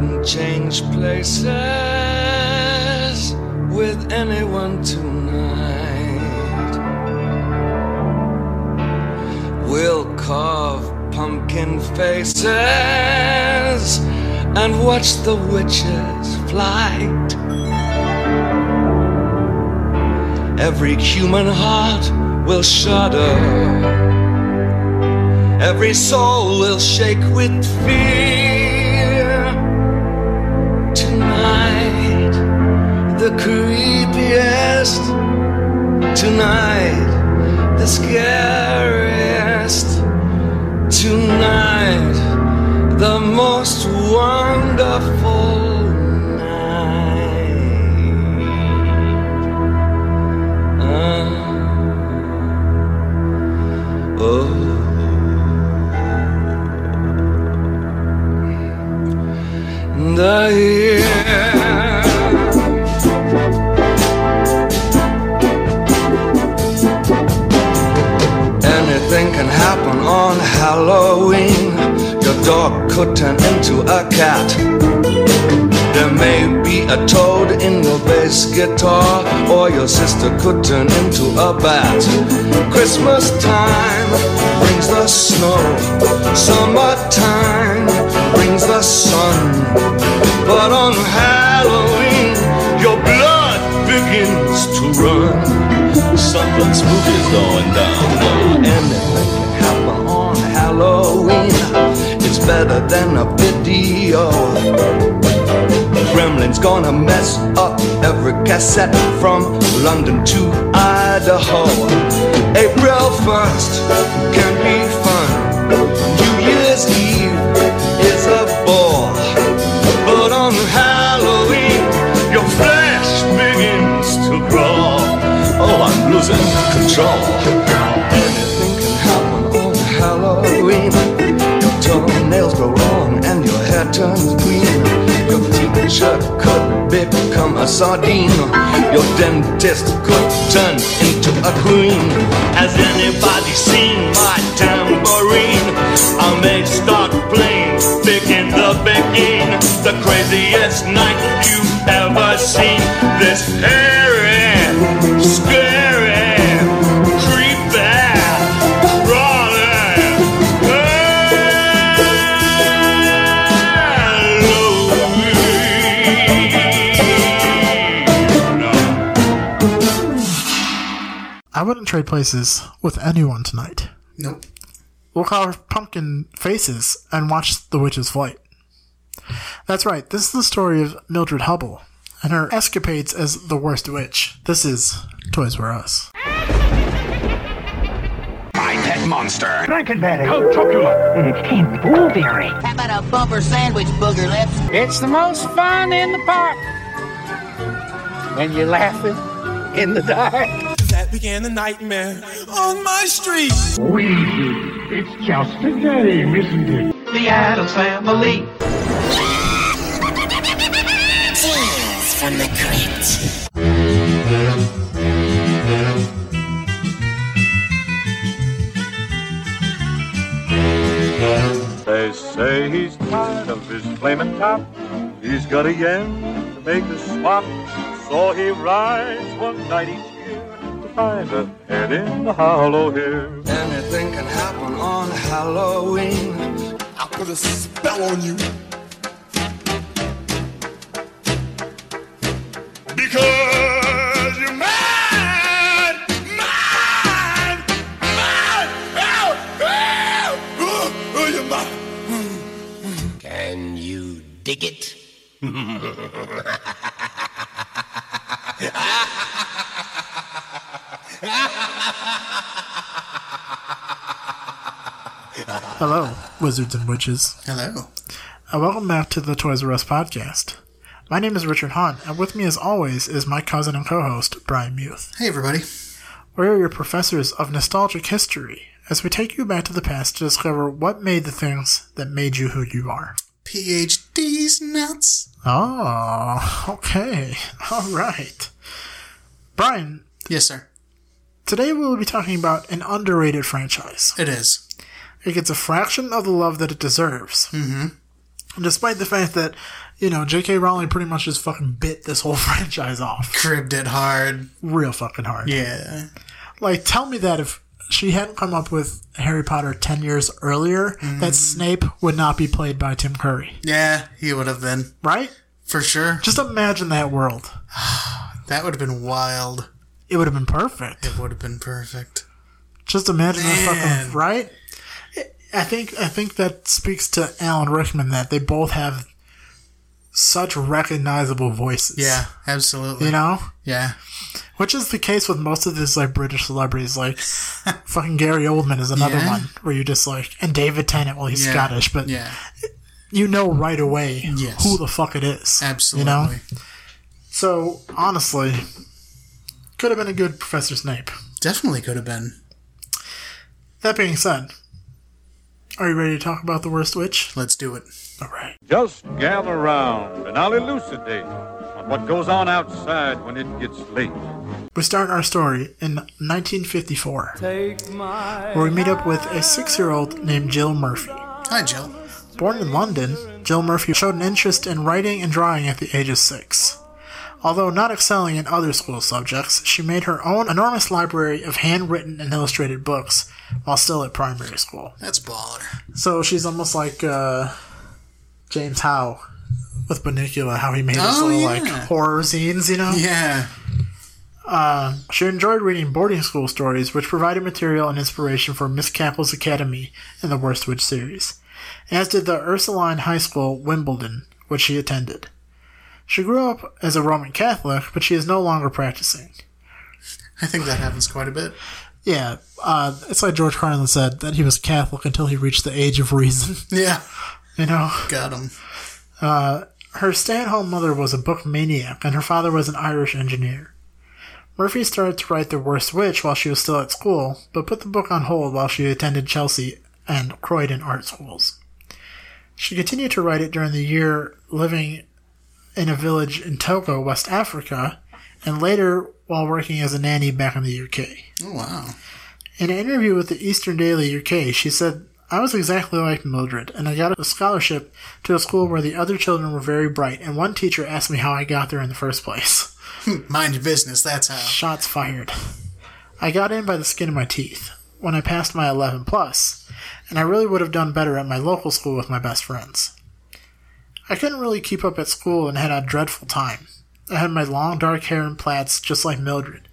wouldn't change places with anyone tonight. We'll carve pumpkin faces and watch the witches' flight. Every human heart will shudder. Every soul will shake with fear. The creepiest. Tonight, the scariest. Guitar, or your sister could turn into a bat. Christmas time brings the snow, summertime brings the sun. But on Halloween, your blood begins to run. Something spooky's going down. Anything can happen on Halloween. It's better than a video. Gremlin's gonna mess up every cassette from London to Idaho. April 1st can be fun. New Year's Eve is a bore. But on Halloween, your flesh begins to crawl. Oh, I'm losing control. Anything can happen on Halloween. Your toenails grow long and your hair turns teacher could become a sardine. Your dentist could turn into a queen. Has anybody seen my tambourine? I may start playing in the beginning. The craziest night you've ever seen. This I wouldn't trade places with anyone tonight. Nope. We'll carve pumpkin faces and watch the witch's flight. That's right, this is the story of Mildred Hubble and her escapades as the worst witch. This is Toys R Us. My pet monster. Frankenberry. Count Chocula. And Bullberry. How about a bumper sandwich, booger lips? It's the most fun in the park. When you're laughing in the dark. That began the nightmare on my street. Weezy. It's just a game, isn't it? The Addams Family. Tales from the crypt. They say he's tired of his flaming top. He's got a yen to make a swap. So he rides one night each year to find a head in the hollow here. Anything can happen on Halloween. I'll put a spell on you. Because you're mine, mine, mine. Oh, you're mine. Can you dig it? Hello, wizards and witches. Hello. And welcome back to the Toys R Us podcast. My name is Richard Hahn, and with me as always is my cousin and co-host, Brian Muth. Hey, everybody. We're your professors of nostalgic history as we take you back to the past to discover what made the things that made you who you are. PhD's nuts. Oh, okay. All right. Brian, Yes, sir. Today we'll be talking about an underrated franchise. It is. It gets a fraction of the love that it deserves. Mm-hmm. Despite the fact that you know, J.K. Rowling pretty much just fucking bit this whole franchise off Cribbed it hard. real fucking hard. Yeah. Like, tell me that if she hadn't come up with Harry Potter 10 years earlier, that Snape would not be played by Tim Curry, Yeah, he would have been. right? For sure. Just imagine that world. That would have been wild. It would have been perfect. It would have been perfect. Just imagine that Man. fucking right. I think I think that speaks to Alan Rickman that they both have such recognizable voices. Yeah, absolutely. you know, Yeah. which is the case with most of these like British celebrities. Like fucking Gary Oldman is another Yeah. one where you just like and David Tennant. Well, he's Yeah. Scottish, but Yeah. you know right away Yes. who the fuck it is. Absolutely. You know. So honestly, could have been a good Professor Snape. Definitely could have been. That being said, are you ready to talk about the worst witch? Let's do it. All right. Just gather round and I'll elucidate on what goes on outside when it gets late. We start our story in 1954, where we meet up with a six-year-old named Jill Murphy. Hi, Jill. Born in London, Jill Murphy showed an interest in writing and drawing at the age of six. Although not excelling in other school subjects, she made her own enormous library of handwritten and illustrated books while still at primary school. That's baller. So she's almost like uh, James Howe with Bunnicula, how he made his Oh, little yeah. like horror zines, you know? Yeah. She enjoyed reading boarding school stories, which provided material and inspiration for Miss Cackle's Academy and the Worst Witch series, as did the Ursuline High School, Wimbledon, which she attended. She grew up as a Roman Catholic, but she is no longer practicing. I think that happens quite a bit. Yeah, uh, it's like George Carlin said that he was Catholic until he reached the age of reason. Yeah. You know, Got him. her stay-at-home mother was a book maniac, and her father was an Irish engineer. Murphy started to write The Worst Witch while she was still at school, but put the book on hold while she attended Chelsea and Croydon art schools. She continued to write it during the year living in a village in Togo, West Africa, and later while working as a nanny back in the UK. Oh, wow. In an interview with the Eastern Daily UK, she said, I was exactly like Mildred, and I got a scholarship to a school where the other children were very bright, and one teacher asked me how I got there in the first place. Mind your business. That's how. Shots fired. I got in by the skin of my teeth when I passed my 11 plus, and I really would have done better at my local school with my best friends. I couldn't really keep up at school and had a dreadful time. I had my long dark hair and plaits just like Mildred,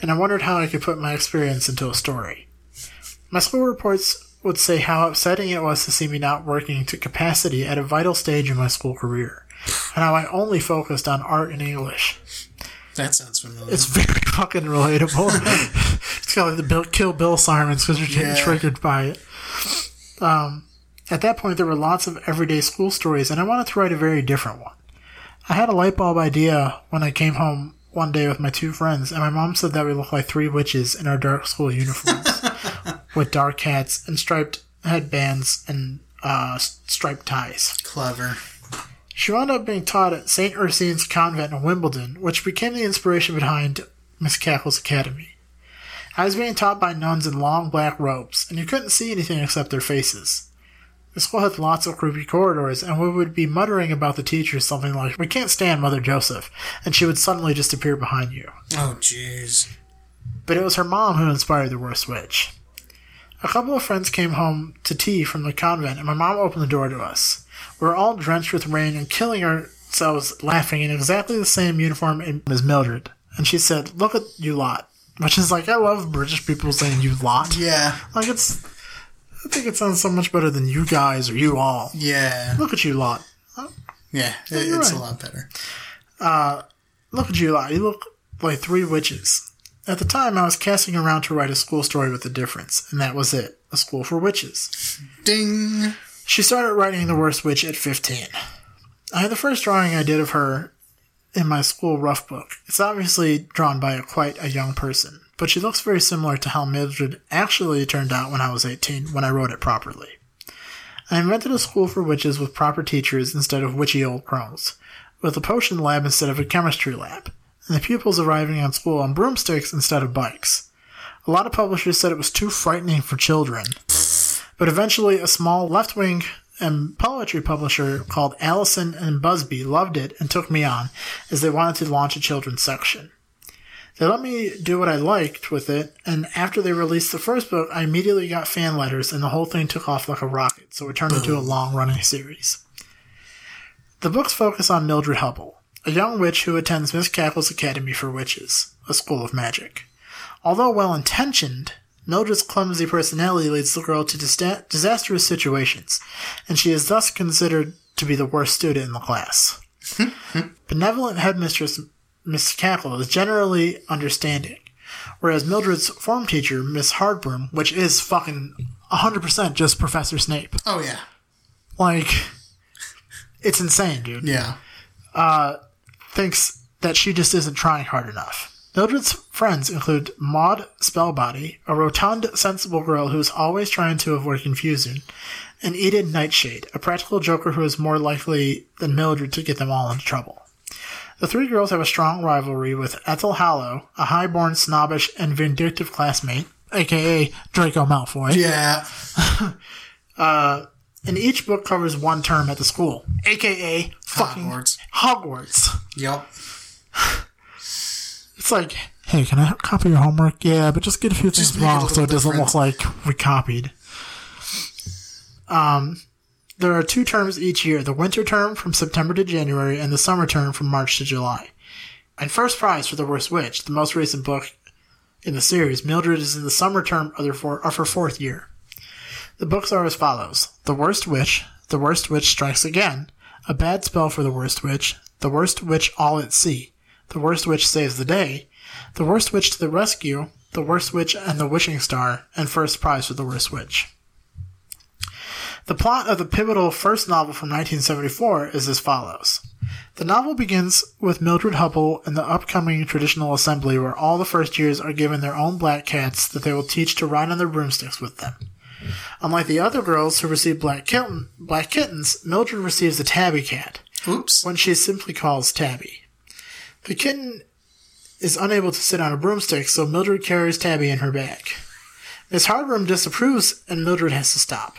and I wondered how I could put my experience into a story. My school reports would say how upsetting it was to see me not working to capacity at a vital stage in my school career, and how I only focused on art and English. That sounds familiar. It's very fucking relatable. it's got like the Bill, Kill Bill sirens because you're getting Yeah. triggered by it. Um, at that point, there were lots of everyday school stories, and I wanted to write a very different one. I had a light bulb idea when I came home one day with my two friends, and my mom said that we looked like three witches in our dark school uniforms with dark hats and striped headbands and uh, striped ties. Clever. She wound up being taught at St. Ursine's Convent in Wimbledon, which became the inspiration behind Miss Cackle's Academy. I was being taught by nuns in long black robes, and you couldn't see anything except their faces. The school had lots of creepy corridors, and we would be muttering about the teachers something like, We can't stand Mother Joseph, and she would suddenly just appear behind you. Oh, jeez. But it was her mom who inspired the worst witch. A couple of friends came home to tea from the convent, and my mom opened the door to us. We were all drenched with rain and killing ourselves laughing in exactly the same uniform as Mildred. And she said, Look at you lot. Which is like, I love British people saying you lot. Yeah. Like, it's. I think it sounds so much better than you guys or you all. Yeah. Look at you lot. Yeah. It, it's right. a lot better. Uh, Look at you lot. You look like three witches. At the time, I was casting around to write a school story with a difference, and that was it a school for witches. Ding. She started writing The Worst Witch at 15. I had the first drawing I did of her in my school rough book. It's obviously drawn by a, quite a young person, but she looks very similar to how Mildred actually turned out when I was 18, when I wrote it properly. I invented a school for witches with proper teachers instead of witchy old crones, with a potion lab instead of a chemistry lab, and the pupils arriving on school on broomsticks instead of bikes. A lot of publishers said it was too frightening for children, but eventually a small left wing and um, poetry publisher called Allison and Busby loved it and took me on, as they wanted to launch a children's section. They let me do what I liked with it, and after they released the first book, I immediately got fan letters, and the whole thing took off like a rocket, so it turned into a long running series. The books focus on Mildred Hubble, a young witch who attends Miss Cackle's Academy for Witches, a school of magic. Although well intentioned, Mildred's clumsy personality leads the girl to dista- disastrous situations, and she is thus considered to be the worst student in the class. Benevolent headmistress Miss Cackle is generally understanding, whereas Mildred's form teacher, Miss Hardbroom, which is fucking 100% just Professor Snape. Oh yeah, Like, it's insane, dude yeah. Uh, thinks that she just isn't trying hard enough. Mildred's friends include Maud Spellbody, a rotund, sensible girl who is always trying to avoid confusion, and Eden Nightshade, a practical joker who is more likely than Mildred to get them all into trouble. The three girls have a strong rivalry with Ethel Hallow, a high-born, snobbish, and vindictive classmate, aka Draco Malfoy. Yeah. And each book covers one term at the school, aka fucking Hogwarts. Hogwarts. Yep. It's like, hey, can I copy your homework? Yeah, but just get a few Just things wrong so it doesn't look like we copied. Um, there are two terms each year: the winter term from September to January, and the summer term from March to July. And first prize for the worst witch, the most recent book in the series, Mildred is in the summer term of, of her fourth year. The books are as follows: The Worst Witch, The Worst Witch Strikes Again, A Bad Spell for the Worst Witch, The Worst Witch All at Sea, The Worst Witch Saves the Day, The Worst Witch to the Rescue, The Worst Witch and the Wishing Star, and First Prize for the Worst Witch. The plot of the pivotal first novel from 1974 is as follows. The novel begins with Mildred Hubble in the upcoming traditional assembly where all the first years are given their own black cats that they will teach to ride on their broomsticks with them. Unlike the other girls who receive black, kitten, black kittens, Mildred receives a tabby cat, Oops. When she simply calls Tabby. The kitten is unable to sit on a broomstick, so Mildred carries Tabby in her bag. Miss Hardbroom disapproves, and Mildred has to stop.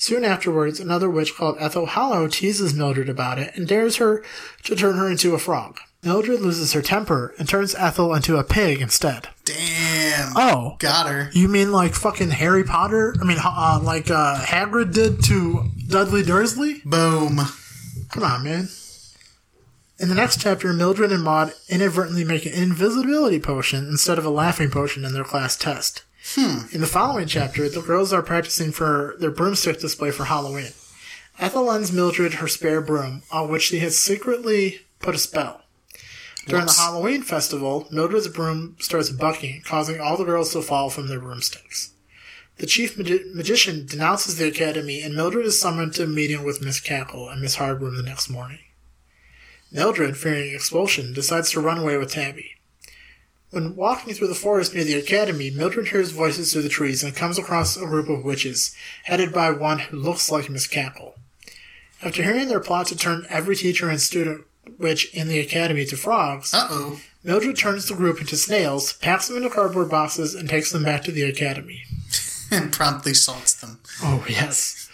Soon afterwards, another witch called Ethel Hollow teases Mildred about it and dares her to turn her into a frog. Mildred loses her temper and turns Ethel into a pig instead. Damn. Oh, Got her. you mean like fucking Harry Potter? I mean, uh, like uh, Hagrid did to Dudley Dursley? Boom. Come on, man. In the next chapter, Mildred and Maud inadvertently make an invisibility potion instead of a laughing potion in their class test. Hmm. In the following chapter, the girls are practicing for their broomstick display for Halloween. Ethel lends Mildred her spare broom, on which she has secretly put a spell. During Whoops. the Halloween festival, Mildred's broom starts bucking, causing all the girls to fall from their broomsticks. The chief magi- magician denounces the academy, and Mildred is summoned to a meeting with Miss Cackle and Miss Hardbroom the next morning. Mildred, fearing expulsion, decides to run away with Tabby. When walking through the forest near the academy, Mildred hears voices through the trees and comes across a group of witches, headed by one who looks like Miss Cackle. After hearing their plot to turn every teacher and student witch in the academy to frogs, Uh oh. Mildred turns the group into snails, packs them into cardboard boxes, and takes them back to the academy. And promptly salts them. Oh, yes.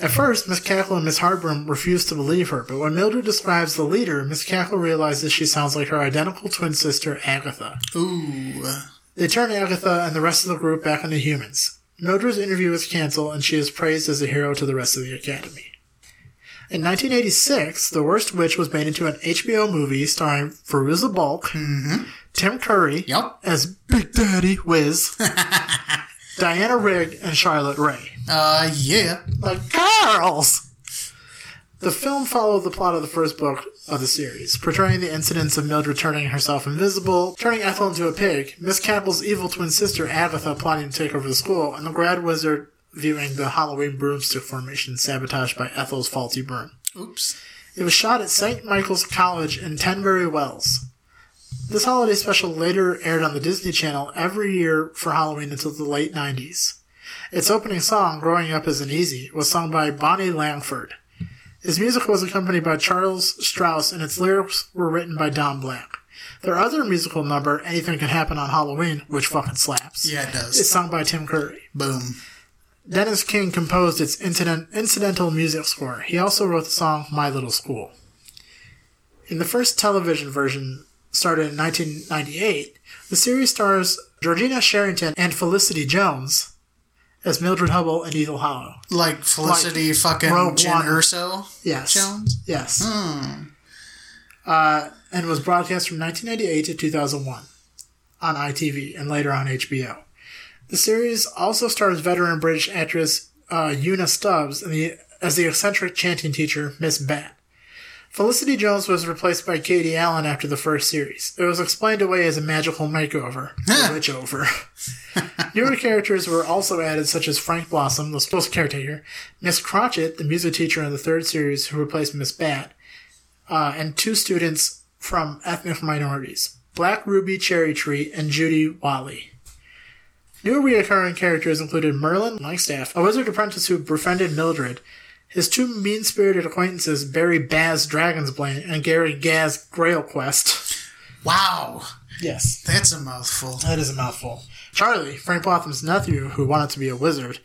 At first, Miss Cackle and Miss Hardbroom refuse to believe her, but when Mildred describes the leader, Miss Cackle realizes she sounds like her identical twin sister, Agatha. Ooh. They turn Agatha and the rest of the group back into humans. Mildred's interview is canceled, and she is praised as a hero to the rest of the academy. In 1986, The Worst Witch was made into an HBO movie starring Fairuza Balk, mm-hmm. Tim Curry Yep. as Big Daddy Wiz, Diana Rigg, and Charlotte Rae. Uh, yeah. Like girls! The film followed the plot of the first book of the series, portraying the incidents of Mildred turning herself invisible, turning Ethel into a pig, Miss Cackle's evil twin sister Agatha plotting to take over the school, and the grad wizard viewing the Halloween broomstick formation sabotaged by Ethel's faulty broom. Oops. It was shot at St. Michael's College in Tenbury Wells. This holiday special later aired on the Disney Channel every year for Halloween until the late 90s. Its opening song, Growing Up Isn't Easy, was sung by Bonnie Langford. His music was accompanied by Charles Strouse, and its lyrics were written by Don Black. Their other musical number, Anything Can Happen on Halloween, which fucking slaps, Yeah, it does. Is sung by Tim Curry. Boom. Dennis King composed its incident, incidental music score. He also wrote the song My Little School. In the first television version, started in 1998, the series stars Georgina Sherrington and Felicity Jones as Mildred Hubble and Ethel Hollow. Like Felicity Like fucking Rogue Jen One. Urso Yes. Jones? Yes. Hmm. Uh, and was broadcast from 1998 to 2001 on ITV and later on HBO. The series also stars veteran British actress uh, Una Stubbs the, as the eccentric chanting teacher Miss Bat. Felicity Jones was replaced by Katie Allen after the first series. It was explained away as a magical makeover, a witch over. Newer characters were also added, such as Frank Blossom, the school's caretaker, Miss Crotchet, the music teacher in the third series who replaced Miss Bat, uh, and two students from ethnic minorities, Black Ruby Cherry Tree and Judy Wally. New reoccurring characters included Merlin Langstaff, a wizard apprentice who befriended Mildred, his two mean-spirited acquaintances Barry Baz Dragonsbane and Gary Gaz Grailquest. Wow. Yes, That's a mouthful. that is a mouthful. Charlie, Frank Blossom's nephew who wanted to be a wizard,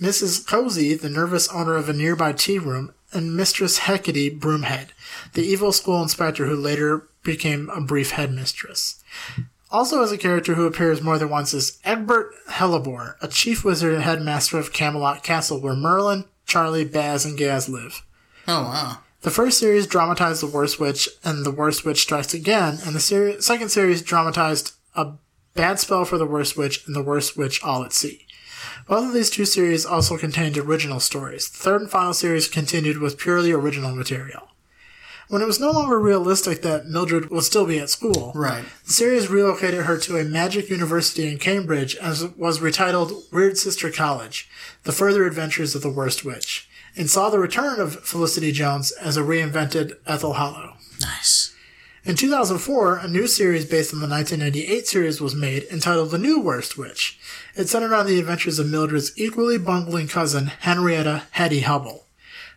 Mrs. Cozy, the nervous owner of a nearby tea room, and Mistress Hecate Broomhead, the evil school inspector who later became a brief headmistress. Also as a character who appears more than once is Egbert Hellebore, a chief wizard and headmaster of Camelot Castle where Merlin, Charlie, Baz, and Gaz live. Oh wow. The first series dramatized The Worst Witch and The Worst Witch Strikes Again, and the seri- second series dramatized A Bad Spell for the Worst Witch and The Worst Witch All at Sea. Both of these two series also contained original stories. The third and final series continued with purely original material. When it was no longer realistic that Mildred would still be at school, Right. the series relocated her to a magic university in Cambridge and was retitled Weird Sister College, The Further Adventures of the Worst Witch, and saw the return of Felicity Jones as a reinvented Ethel Hollow. Nice. In 2004, a new series based on the 1998 series was made entitled The New Worst Witch. It centered on the adventures of Mildred's equally bungling cousin, Henrietta Hetty Hubble,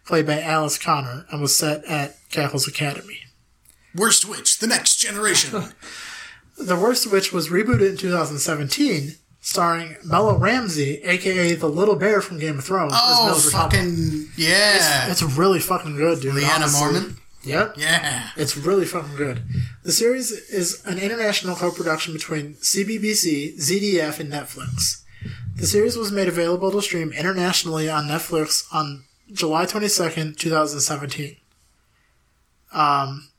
played by Alice Connor, and was set at Cackles Academy. Worst Witch, the next generation. The Worst Witch was rebooted in 2017, starring Bella Ramsey, aka the Little Bear from Game of Thrones. oh, fucking yeah. It's really fucking good, dude. Lyanna honestly. Mormont. Yep. Yeah. It's really fucking good. The series is an international co-production between CBBC, ZDF, and Netflix. The series was made available to stream internationally on Netflix on July 22nd, 2017. Um,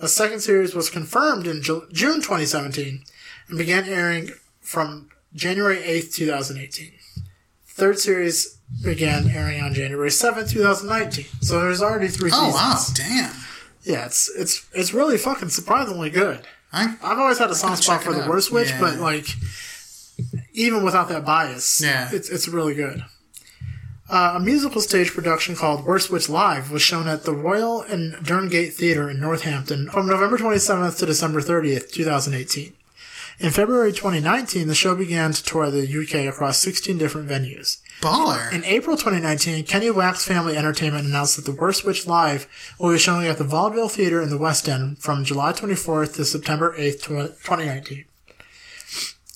a second series was confirmed in Ju- June 2017 and began airing from January 8th, 2018. Third series began airing on January 7th, 2019. So there's already three Oh seasons. Oh, wow, damn. Yeah, it's it's it's really fucking surprisingly good. I, I've always had a soft spot for the out. worst witch, Yeah. but like even without that bias, Yeah. it's it's really good. Uh, a musical stage production called Worst Witch Live was shown at the Royal and Derngate Theatre in Northampton from November 27th to December 30th, 2018. In February 2019, the show began to tour the UK across 16 different venues. baller. In April 2019, Kenny Wax Family Entertainment announced that The Worst Witch Live will be showing at the Vaudeville Theatre in the West End from July 24th to September 8th, 2019.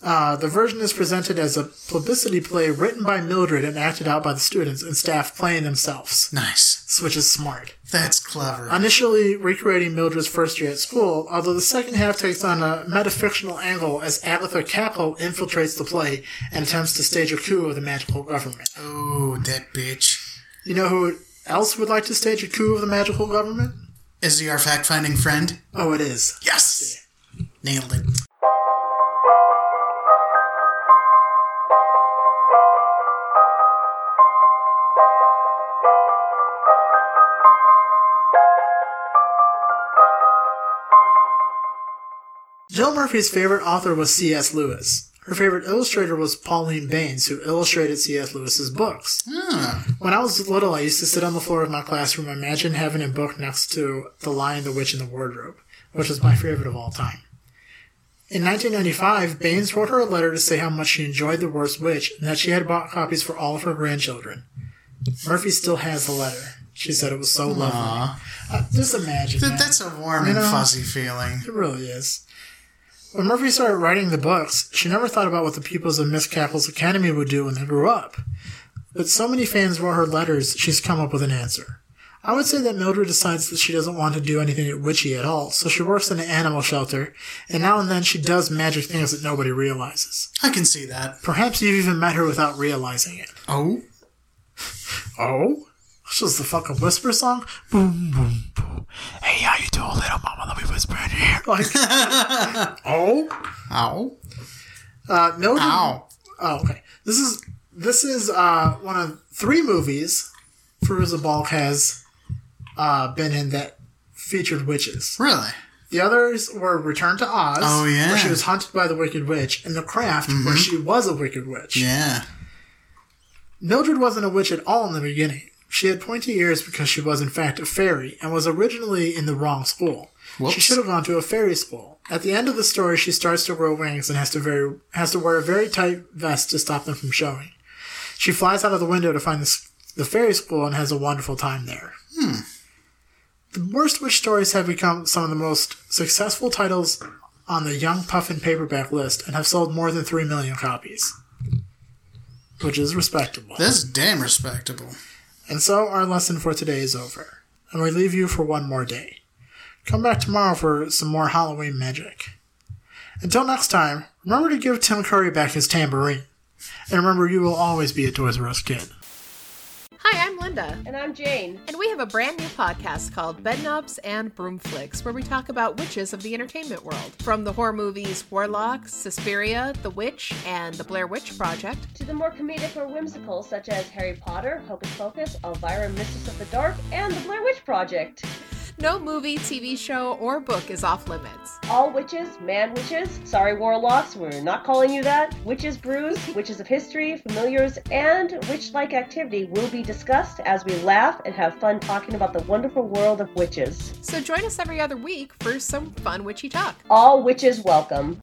Uh, the version is presented as a publicity play written by Mildred and acted out by the students and staff playing themselves, nice. which is smart. That's clever. Initially recreating Mildred's first year at school, although the second half takes on a metafictional angle as Agatha Cackle infiltrates the play and attempts to stage a coup of the magical government. oh, that bitch. You know who else would like to stage a coup of the magical government? Is he our fact finding friend? Oh, it is. Yes. Nailed it. Jill Murphy's favorite author was C.S. Lewis. Her favorite illustrator was Pauline Baynes, who illustrated C.S. Lewis's books. Ah, When I was little, I used to sit on the floor of my classroom and imagine having a book next to The Lion, the Witch, and the Wardrobe, which was my favorite of all time. In 1995, Baynes wrote her a letter to say how much she enjoyed The Worst Witch and that she had bought copies for all of her grandchildren. Murphy still has the letter. She said it was so lovely. Uh, just imagine. Th- man. that's a warm You and know? fuzzy feeling. It really is. When Murphy started writing the books, she never thought about what the pupils of Miss Cackle's Academy would do when they grew up. but so many fans wrote her letters, she's come up with an answer. I would say that Mildred decides that she doesn't want to do anything witchy at all, so she works in an animal shelter, and now and then she does magic things that nobody realizes. I can see that. Perhaps you've even met her without realizing it. Oh? Oh? This was the fucking whisper song? Boom, boom, boom. Hey, how you doing, little mama? Let me whisper in your ear. Like, oh? Ow. Uh, Mildred. Ow. Oh, okay. This is this is uh, one of three movies Fairuza Balk has uh, been in that featured witches. Really? The others were Return to Oz, Oh, yeah. Mm-hmm. where she was hunted by the Wicked Witch, and The Craft, where she was a Wicked Witch. Yeah. Mildred wasn't a witch at all in the beginning. She had pointy ears because she was in fact a fairy and was originally in the wrong school. She should have gone to a fairy school. At the end of the story, she starts to grow wings and has to very has to wear a very tight vest to stop them from showing. She flies out of the window to find the, the fairy school and has a wonderful time there. Hmm. The worst witch stories have become some of the most successful titles on the Young Puffin paperback list and have sold more than three million copies, which is respectable. That's damn respectable. And so our lesson for today is over, and we leave you for one more day. Come back tomorrow for some more Halloween magic. Until next time, remember to give Tim Curry back his tambourine. And remember, you will always be a Toys R Us kid. Hi, And I'm Jane. And we have a brand new podcast called Bedknobs and Broomflicks, where we talk about witches of the entertainment world. From the horror movies Warlock, Suspiria, The Witch, and The Blair Witch Project. To the more comedic or whimsical, such as Harry Potter, Hocus Pocus, Elvira, Mistress of the Dark, and The Blair Witch Project. No movie, TV show, or book is off limits. All witches, man witches, sorry warlocks, we're not calling you that. Witches brews, witches of history, familiars, and witch like activity will be discussed as we laugh and have fun talking about the wonderful world of witches. So join us every other week for some fun witchy talk. All witches welcome.